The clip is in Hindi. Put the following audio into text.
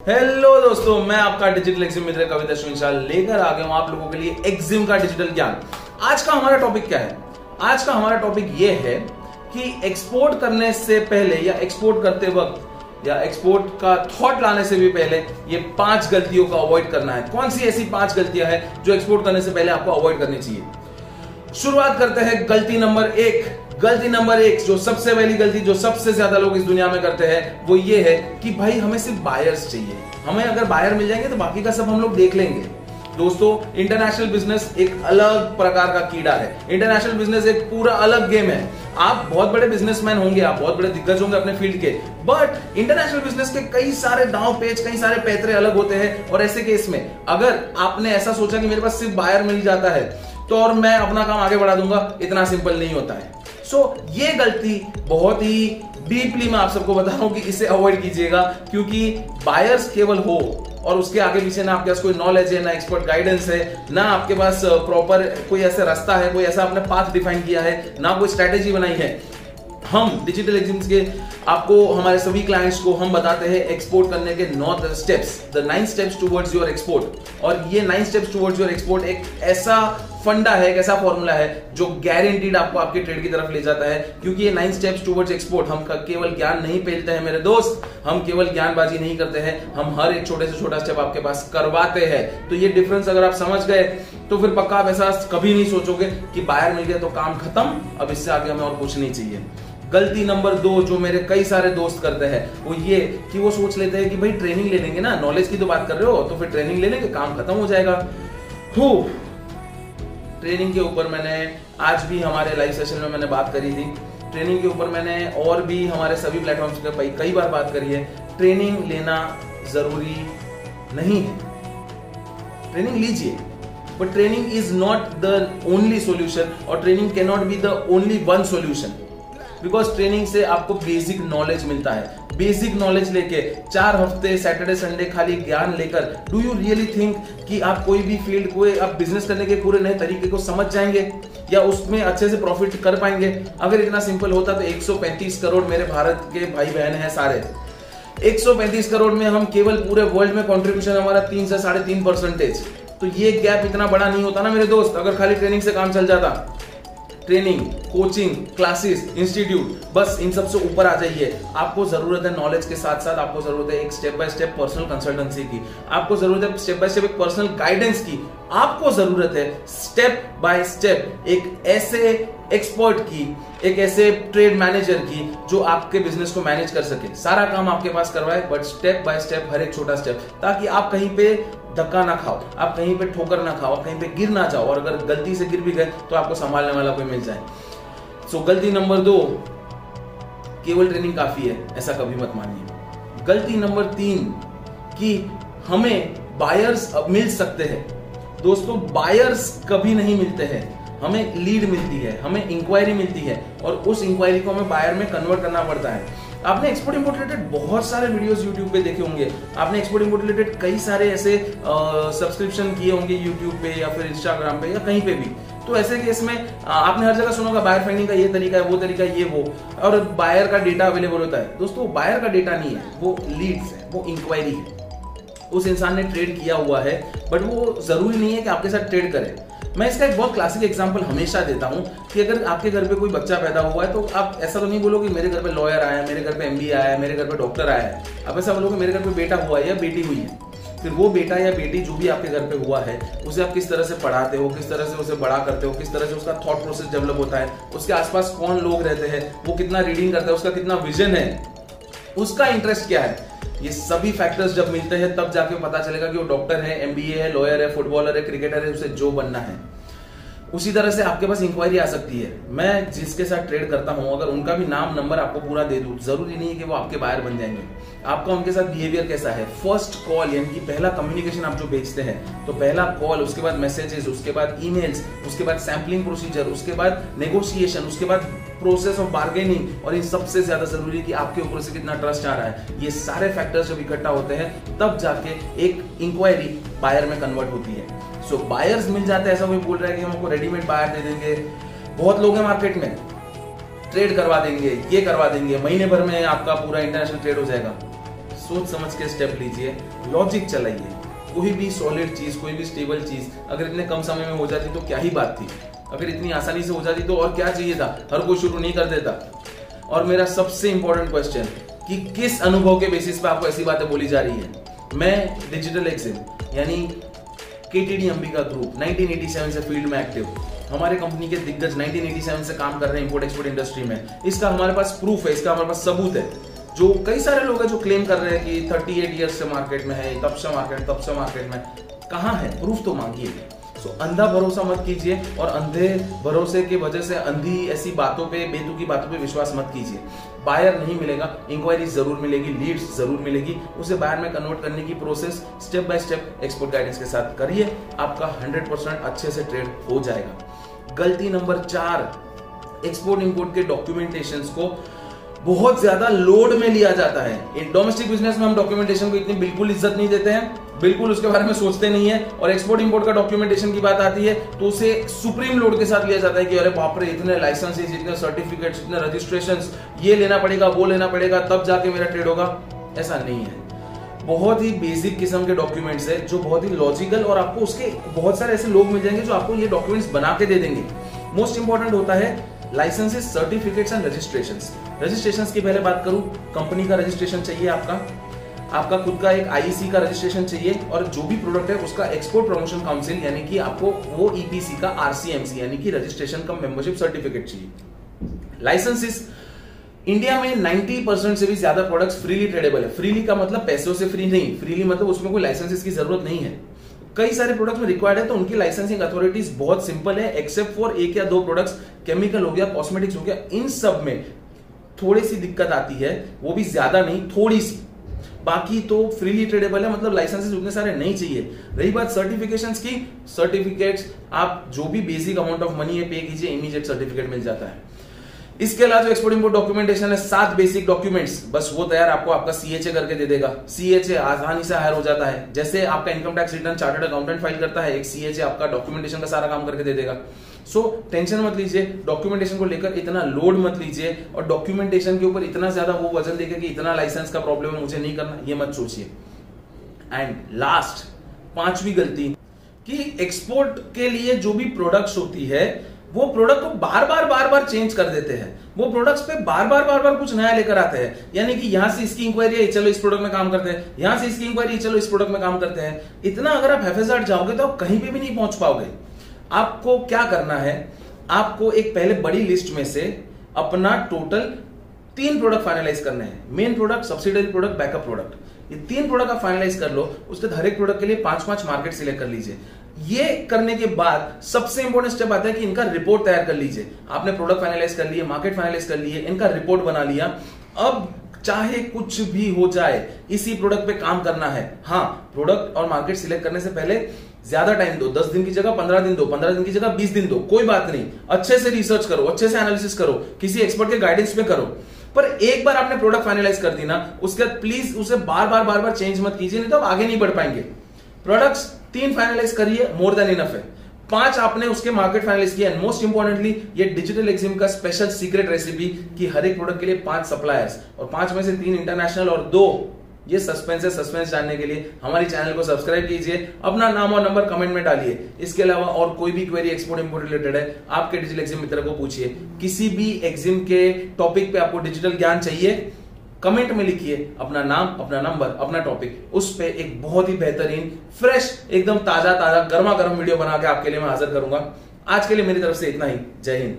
हेलो दोस्तों, मैं आपका डिजिटल एग्जिम मित्र कविता सुनिशाल लेकर आ गया हूँ आप लोगों के लिए एग्जिम का डिजिटल ज्ञान। आज का हमारा टॉपिक क्या है? आज का हमारा टॉपिक यह है कि एक्सपोर्ट करने से पहले या एक्सपोर्ट करते वक्त या एक्सपोर्ट का थॉट लाने से भी पहले ये पाँच गलतियों का अवॉइड करना है। कौन सी ऐसी पाँच गलतियाँ हैं जो एक्सपोर्ट करने से पहले आपको अवॉइड करनी चाहिए? शुरुआत करते हैं गलती नंबर एक। गलती नंबर एक, जो सबसे पहली गलती जो सबसे ज़्यादा लोग इस दुनिया में करते हैं, वो ये है कि भाई हमें सिर्फ़ बायर्स चाहिए। हमें अगर बायर मिल जाएँगे तो बाकी का सब हम लोग देख लेंगे। दोस्तों इंटरनेशनल बिज़नेस एक अलग प्रकार का कीड़ा है। इंटरनेशनल बिज़नेस एक पूरा अलग गेम है। आप बहुत बड़े बिजनेसमैन होंगे, आप बहुत बड़े दिग्गज होंगे अपने फ़ील्ड के। बट इंटरनेशनल बिज़नेस के कई सारे दांव पेज कई सारे पैतरे अलग होते हैं, और ऐसे केस में अगर आपने ऐसा सोचा कि मेरे पास सिर्फ़ बायर मिल जाता है तो और मैं अपना काम आगे बढ़ा दूँगा, इतना सिंपल नहीं होता है। सो ये गलती बहुत ही डीपली मैं आप सबको बता रहा हूँ कि इसे अवॉइड कीजिएगा, क्योंकि बायर्स केवल हो और उसके आगे पीछे ना आपके पास कोई नॉलेज है, ना एक्सपर्ट गाइडेंस है, ना आपके पास प्रॉपर कोई ऐसा रास्ता है, कोई ऐसा आपने पाथ डिफाइन किया है, ना कोई स्ट्रैटेजी बनाई है। हम डिजिटल एग्जिम्स के आपको हमारे सभी क्लाइंट्स को हम बताते हैं एक्सपोर्ट करने के नौ steps the nine steps towards your export और ये nine steps towards your export एक ऐसा फंडा है, एक ऐसा फॉर्मूला है जो गारंटीड आपको आपके ट्रेड की तरफ़ ले जाता है। क्योंकि ये नाइन स्टेप्स टुवर्ड्स एक्सपोर्ट हम केवल ज्ञान नहीं फैलते हैं मेरे दोस्त, हम केवल ज्ञानबाजी नहीं करते हैं, हम हर एक छोटे से छोटा स्टेप आपके पास करवाते हैं। तो ये डिफरेंस अगर आप समझ गए तो फिर पक्का आप ऐसा कभी नहीं सोचोगे कि बाहर मिल गया तो काम खत्म, अब इससे आगे हमें और कुछ नहीं चाहिए। गलती नंबर दो जो मेरे कई सारे दोस्त करते हैं, वो ये कि वो सोच लेते हैं कि भाई ट्रेनिंग ले लेंगे ना नॉलेज की तो बात कर रहे हो तो फिर ट्रेनिंग ले लेंगे काम खत्म हो जाएगा। हो ट्रेनिंग के ऊपर मैंने आज भी हमारे लाइव सेशन में मैंने बात करी थी। ट्रेनिंग के ऊपर मैंने और भी हमारे सभी प्लेटफॉर्म्स पे कई बार बात करी है। ट्रेनिंग लेना ज़रूरी नहीं है। ट्रेनिंग लीजिए but training is not the only solution और training can not be the only one solution because training से आपको बेसिक नॉलेज मिलता है। बेसिक नॉलेज लेके चार हफ़्ते सैटरडे संडे खाली ज्ञान लेकर डू यू रियली थिंक कि आप कोई भी फ़ील्ड को आप बिज़नेस करने के पूरे नए तरीके को समझ जाएँगे या उसमें अच्छे से प्रॉफिट कर पाएँगे? अगर इतना सिंपल होता तो 135 करोड़ मेरे भारत के भाई बहन हैं सारे। 135 करोड़ में हम केवल पूरे वर्ल्ड में कंट्रीब्यूशन हमारा तीन से साढ़े तीन परसेंटेज तो ये गैप इतना बड़ा नहीं होता ना मेरे दोस्त, अगर खाली ट्रेनिंग से काम चल जाता। ट्रेनिंग कोचिंग क्लासेस इंस्टीट्यूट बस इन सबसे ऊपर आ जाइए। आपको ज़रूरत है नॉलेज के साथ साथ, आपको ज़रूरत है एक step by step personal consultancy की। आपको ज़रूरत है स्टेप बाय स्टेप एक पर्सनल गाइडेंस की। आपको ज़रूरत है स्टेप बाय स्टेप एक ऐसे एक्सपर्ट की एक ऐसे ट्रेड मैनेजर की जो आपके बिज़नेस को मैनेज कर सके। सारा काम आपके पास करवाए बट स्टेप बाय स्टेप हर एक छोटा स्टेप ताकि आप कहीं पे धक्का ना खाओ आप कहीं पे ठोकर ना खाओ कहीं पे गिर ना जाओ और अगर गलती से गिर भी गए तो आपको संभालने वाला कोई मिल जाए। सो so, गलती नंबर दो केवल ट्रेनिंग काफ़ी है ऐसा कभी मत मानिए। गलती नंबर तीन कि हमें बायर्स मिल सकते हैं। दोस्तों बायर्स कभी नहीं मिलते हैं। हमें लीड मिलती है, हमें इंक्वायरी मिलती है और उस इंक्वायरी को हमें बायर में कन्वर्ट करना पड़ता है। आपने एक्सपोर्ट इम्पोर्ट रिलेटेड बहुत सारे वीडियोस यूट्यूब पे देखे होंगे। आपने एक्सपोर्ट इम्पोर्ट रिलेटेड कई सारे ऐसे सब्सक्रिप्शन किए होंगे यूट्यूब पे या फिर इंस्टाग्राम पे या कहीं पे भी। तो ऐसे केस में आपने हर जगह सुना होगा बायर फाइंडिंग का ये तरीका है, वो तरीका ये, वो। और बायर का डेटा अवेलेबल होता है। दोस्तों बायर का डेटा नहीं है, वो लीड्स है, वो इंक्वायरी है। उस इंसान ने ट्रेड किया हुआ है बट वो ज़रूरी नहीं है कि आपके साथ ट्रेड करे। मैं इसका एक बहुत क्लासिक एग्ज़ाम्पल हमेशा देता हूँ कि अगर आपके घर पे कोई बच्चा पैदा हुआ है तो आप ऐसा तो नहीं बोलो कि मेरे घर पे लॉयर आया, मेरे घर पे एम आया है मेरे घर पे डॉक्टर आया है। आप ऐसा बोलोगे मेरे घर पे बेटा हुआ है या बेटी हुई है। फिर वो बेटा या बेटी जो भी आपके घर पे हुआ है, उसे आप किस तरह से पढ़ाते हो, किस तरह से उसे बड़ा करते हो, किस तरह से उसका थॉट प्रोसेस डेवलप होता है, उसके आसपास कौन लोग रहते हैं, वो कितना रीडिंग करता है, उसका कितना विजन है, उसका इंटरेस्ट क्या है? ये सभी फैक्टर्स जब मिलते हैं, तब जाके पता चलेगा कि वो डॉक्टर है एमबीए है लॉयर है फुटबॉलर है क्रिकेटर है, उसे जो बनना है। उसी तरह से आपके पास इंक्वायरी आ सकती है। मैं जिसके साथ ट्रेड करता हूँ, अगर उनका भी नाम नंबर आपको पूरा दे दूँ, ज़रूरी नहीं है कि वो आपके बायर बन जाएँगे। आपका उनके साथ बिहेवियर कैसा है? फ़र्स्ट कॉल यानी कि पहला कम्युनिकेशन आप जो बेचते हैं तो पहला कॉल उसके बाद मैसेजेस उसके बाद ईमेल्स उसके बाद सैम्पलिंग प्रोसीजर उसके बाद नेगोशिएशन उसके बाद प्रोसेस ऑफ़ बार्गेनिंग और इन सबसे ज़्यादा ज़रूरी कि आपके ऊपर से कितना ट्रस्ट आ रहा है। ये सारे फैक्टर्स जब इकट्ठा होते हैं, तब जाके एक इंक्वायरी बायर में कन्वर्ट होती है। सो so, बायर्स मिल जाते हैं ऐसा कोई बोल रहा है कि हम आपको रेडीमेड बायर दे देंगे। बहुत लोग हैं मार्केट में ट्रेड करवा देंगे ये करवा देंगे महीने भर में आपका पूरा इंटरनेशनल ट्रेड हो जाएगा। सोच समझ के स्टेप लीजिए लॉजिक चलाइए। कोई भी सॉलिड चीज़ कोई भी स्टेबल चीज़ अगर इतने कम समय में हो जाती तो क्या ही बात थी? अगर इतनी आसानी से हो जाती तो और क्या चाहिए था? हर कोई शुरू नहीं कर देता। और मेरा सबसे इंपॉर्टेंट क्वेश्चन कि किस अनुभव के बेसिस पे आपको ऐसी बातें बोली जा रही है? मैं डिजिटल एग्जिम यानी केटीडी अंबिका ग्रुप 1987 से फ़ील्ड में एक्टिव हमारे कंपनी के दिग्गज 1987 से काम कर रहे हैं इंपोर्ट एक्सपोर्ट इंडस्ट्री में। इसका हमारे पास प्रूफ है, इसका हमारे पास सबूत है। जो कई सारे लोग हैं जो क्लेम कर रहे हैं कि 38 ईयर्स से मार्केट में है, तब से मार्केट तब से मार्केट में। कहाँ है? प्रूफ तो मांगिए। सो अंधा भरोसा मत कीजिए और अंधे भरोसे की वजह से अंधी ऐसी बातों पे, बेतुकी बातों पे विश्वास मत कीजिए। बायर नहीं मिलेगा इंक्वायरी ज़रूर मिलेगी लीड्स ज़रूर मिलेगी। उसे बायर में कन्वर्ट करने की process step by step export guidance के साथ करिए। आपका 100 परसेंट अच्छे से ट्रेड हो जाएगा। गलती नंबर चार एक्सपोर्ट इंपोर्ट के डॉक्यूमेंटेशन को बहुत ज़्यादा लोड में लिया जाता है। डोमेस्टिक बिज़नेस में हम डॉक्यूमेंटेशन को इतनी बिल्कुल इज़्ज़त नहीं देते हैं, बिल्कुल उसके बारे में सोचते नहीं है और एक्सपोर्ट इंपोर्ट का डॉक्यूमेंटेशन की बात आती है तो उसे सुप्रीम लोड के साथ लिया जाता है कि अरे बाप रे, इतने लाइसेंसेज इतने सर्टिफिकेट इतने रजिस्ट्रेशन ये लेना पड़ेगा, वो लेना पड़ेगा, तब जाके मेरा ट्रेड होगा। ऐसा नहीं है। बहुत ही बेसिक किस्म के डॉक्यूमेंट्स है, जो बहुत ही लॉजिकल और आपको उसके बहुत सारे ऐसे लोग मिल जाएँगे जो आपको ये डॉक्यूमेंट्स बना के दे देंगे। मोस्ट इंपॉर्टेंट होता है licenses certificates and registration registration की पहले बात करूँ कंपनी का रजिस्ट्रेशन चाहिए आपका। आपका खुद का एक आईसी का रजिस्ट्रेशन चाहिए और जो भी प्रोडक्ट है, उसका एक्सपोर्ट प्रमोशन काउंसिल यानी कि आपको वो ईपीसी e का आरसीएमसी यानी कि रजिस्ट्रेशन कम मेंबरशिप सर्टिफिकेट चाहिए। लाइसेंसिस इंडिया में 90 परसेंट से भी ज़्यादा प्रोडक्ट्स फ्रीली ट्रेडेबल है। फ्रीली का मतलब पैसों से फ्री नहीं। फ्रीली मतलब उसमें कोई लाइसेंसेस की ज़रूरत नहीं है। कई सारे प्रोडक्ट्स में रिक्वायर्ड है तो उनकी लाइसेंसिंग अथॉरिटीज बहुत सिंपल है एक्सेप्ट फॉर एक या दो प्रोडक्ट्स केमिकल हो गया कॉस्मेटिक्स हो गया, इन सब में थोड़ी सी दिक्कत आती है, वो भी ज़्यादा नहीं थोड़ी सी बाकी तो फ्रीली ट्रेडेबल है मतलब लाइसेंसेस उतने सारे नहीं चाहिए। रही बात सर्टिफिकेशन की सर्टिफिकेट्स आप जो भी बेसिक अमाउंट ऑफ़ मनी है पे कीजिए इमीडिएट सर्टिफिकेट मिल जाता है। इसके अलावा जो एक्सपोर्ट इम्पोर्ट डॉक्यूमेंटेशन है सात बेसिक डॉक्यूमेंट्स बस वो तैयार आपको आपका सीएचए करके दे देगा। सीएचए आसानी से हायर हो जाता है। जैसे आपका income tax return chartered accountant file करता है एक सीएचए आपका डॉक्यूमेंटेशन का सारा काम करके दे देगा। सो so, टेंशन मत लीजिए डॉक्यूमेंटेशन को लेकर इतना लोड मत लीजिए और डॉक्यूमेंटेशन के ऊपर इतना ज़्यादा वो वज़न देकर कि इतना लाइसेंस का प्रॉब्लम है मुझे नहीं करना ये मत सोचिए। एंड लास्ट पांचवी गलती कि एक्सपोर्ट के लिए जो भी प्रोडक्ट्स होती है वो प्रोडक्ट को बार बार बार बार चेंज कर देते हैं। वो प्रोडक्ट्स पे बार बार बार बार कुछ नया लेकर आते हैं। यानी कि यहाँ से इसकी इंक्वायरी है चलो इस प्रोडक्ट में काम करते हैं। यहाँ से इसकी इंक्वायरी चलो इस प्रोडक्ट में काम करते हैं। इतना अगर आप एफ़ जाओगे तो आप कहीं पे भी नहीं पहुँच पाओगे। आपको क्या करना है? आपको एक पहले बड़ी लिस्ट में से अपना टोटल तीन प्रोडक्ट फाइनलाइज करने हैं। Main product subsidiary product backup product ये तीन प्रोडक्ट आप फाइनलाइज कर लो, उसके हर एक प्रोडक्ट के लिए पाँच पाँच मार्केट सिलेक्ट कर लीजिए। ये करने के बाद सबसे इंपॉर्टेंट स्टेप आता है कि इनका रिपोर्ट तैयार कर लीजिए। आपने प्रोडक्ट फाइनलाइज कर लिए मार्केट फाइनलाइज कर लिए, इनका रिपोर्ट बना लिया। अब चाहे कुछ भी हो जाए, इसी प्रोडक्ट पे काम करना है। हाँ प्रोडक्ट और मार्केट सिलेक्ट करने से पहले ज़्यादा टाइम दो, दस दिन की जगह, पंद्रह दिन दो, पंद्रह दिन की जगह बीस दिन दो, कोई बात नहीं। अच्छे से रिसर्च करो, अच्छे से एनालिसिस करो, किसी एक्सपर्ट के गाइडेंस में करो। पर एक बार आपने प्रोडक्ट फाइनलाइज कर दी ना, उसके बाद प्लीज़ उसे बार बार बार बार चेंज मत कीजिए, नहीं तो आप आगे नहीं बढ़ पाएँगे। प्रोडक्ट्स तीन फाइनलाइज करिए मोर देन इनफ है। पाँच आपने उसके मार्केट फाइनलाइज किया। एंड मोस्ट इंपॉर्टेंटली ये डिजिटल एग्जिम का स्पेशल सीक्रेट रेसिपी कि हर एक प्रोडक्ट के लिए पाँच सप्लायर्स और पाँच में से तीन इंटरनेशनल और दो, ये सस्पेंस है सस्पेंस जानने के लिए। हमारी चैनल को सब्सक्राइब कीजिए, अपना नाम और नंबर कमेंट में डालिए। इसके अलावा और कोई भी क्वेरी एक्सपोर्ट इंपोर्ट रिलेटेड है, आपके डिजिटल एग्जिम मित्र को पूछिए। किसी भी एग्जिम के टॉपिक पे आपको डिजिटल ज्ञान चाहिए कमेंट में लिखिए अपना नाम, अपना नंबर, अपना टॉपिक उस पर एक बहुत ही बेहतरीन फ्रेश एकदम ताज़ा ताज़ा गर्मा गर्म वीडियो बना के आपके लिए मैं हाजिर करूँगा। आज के लिए मेरी तरफ़ से इतना ही। जय हिंद।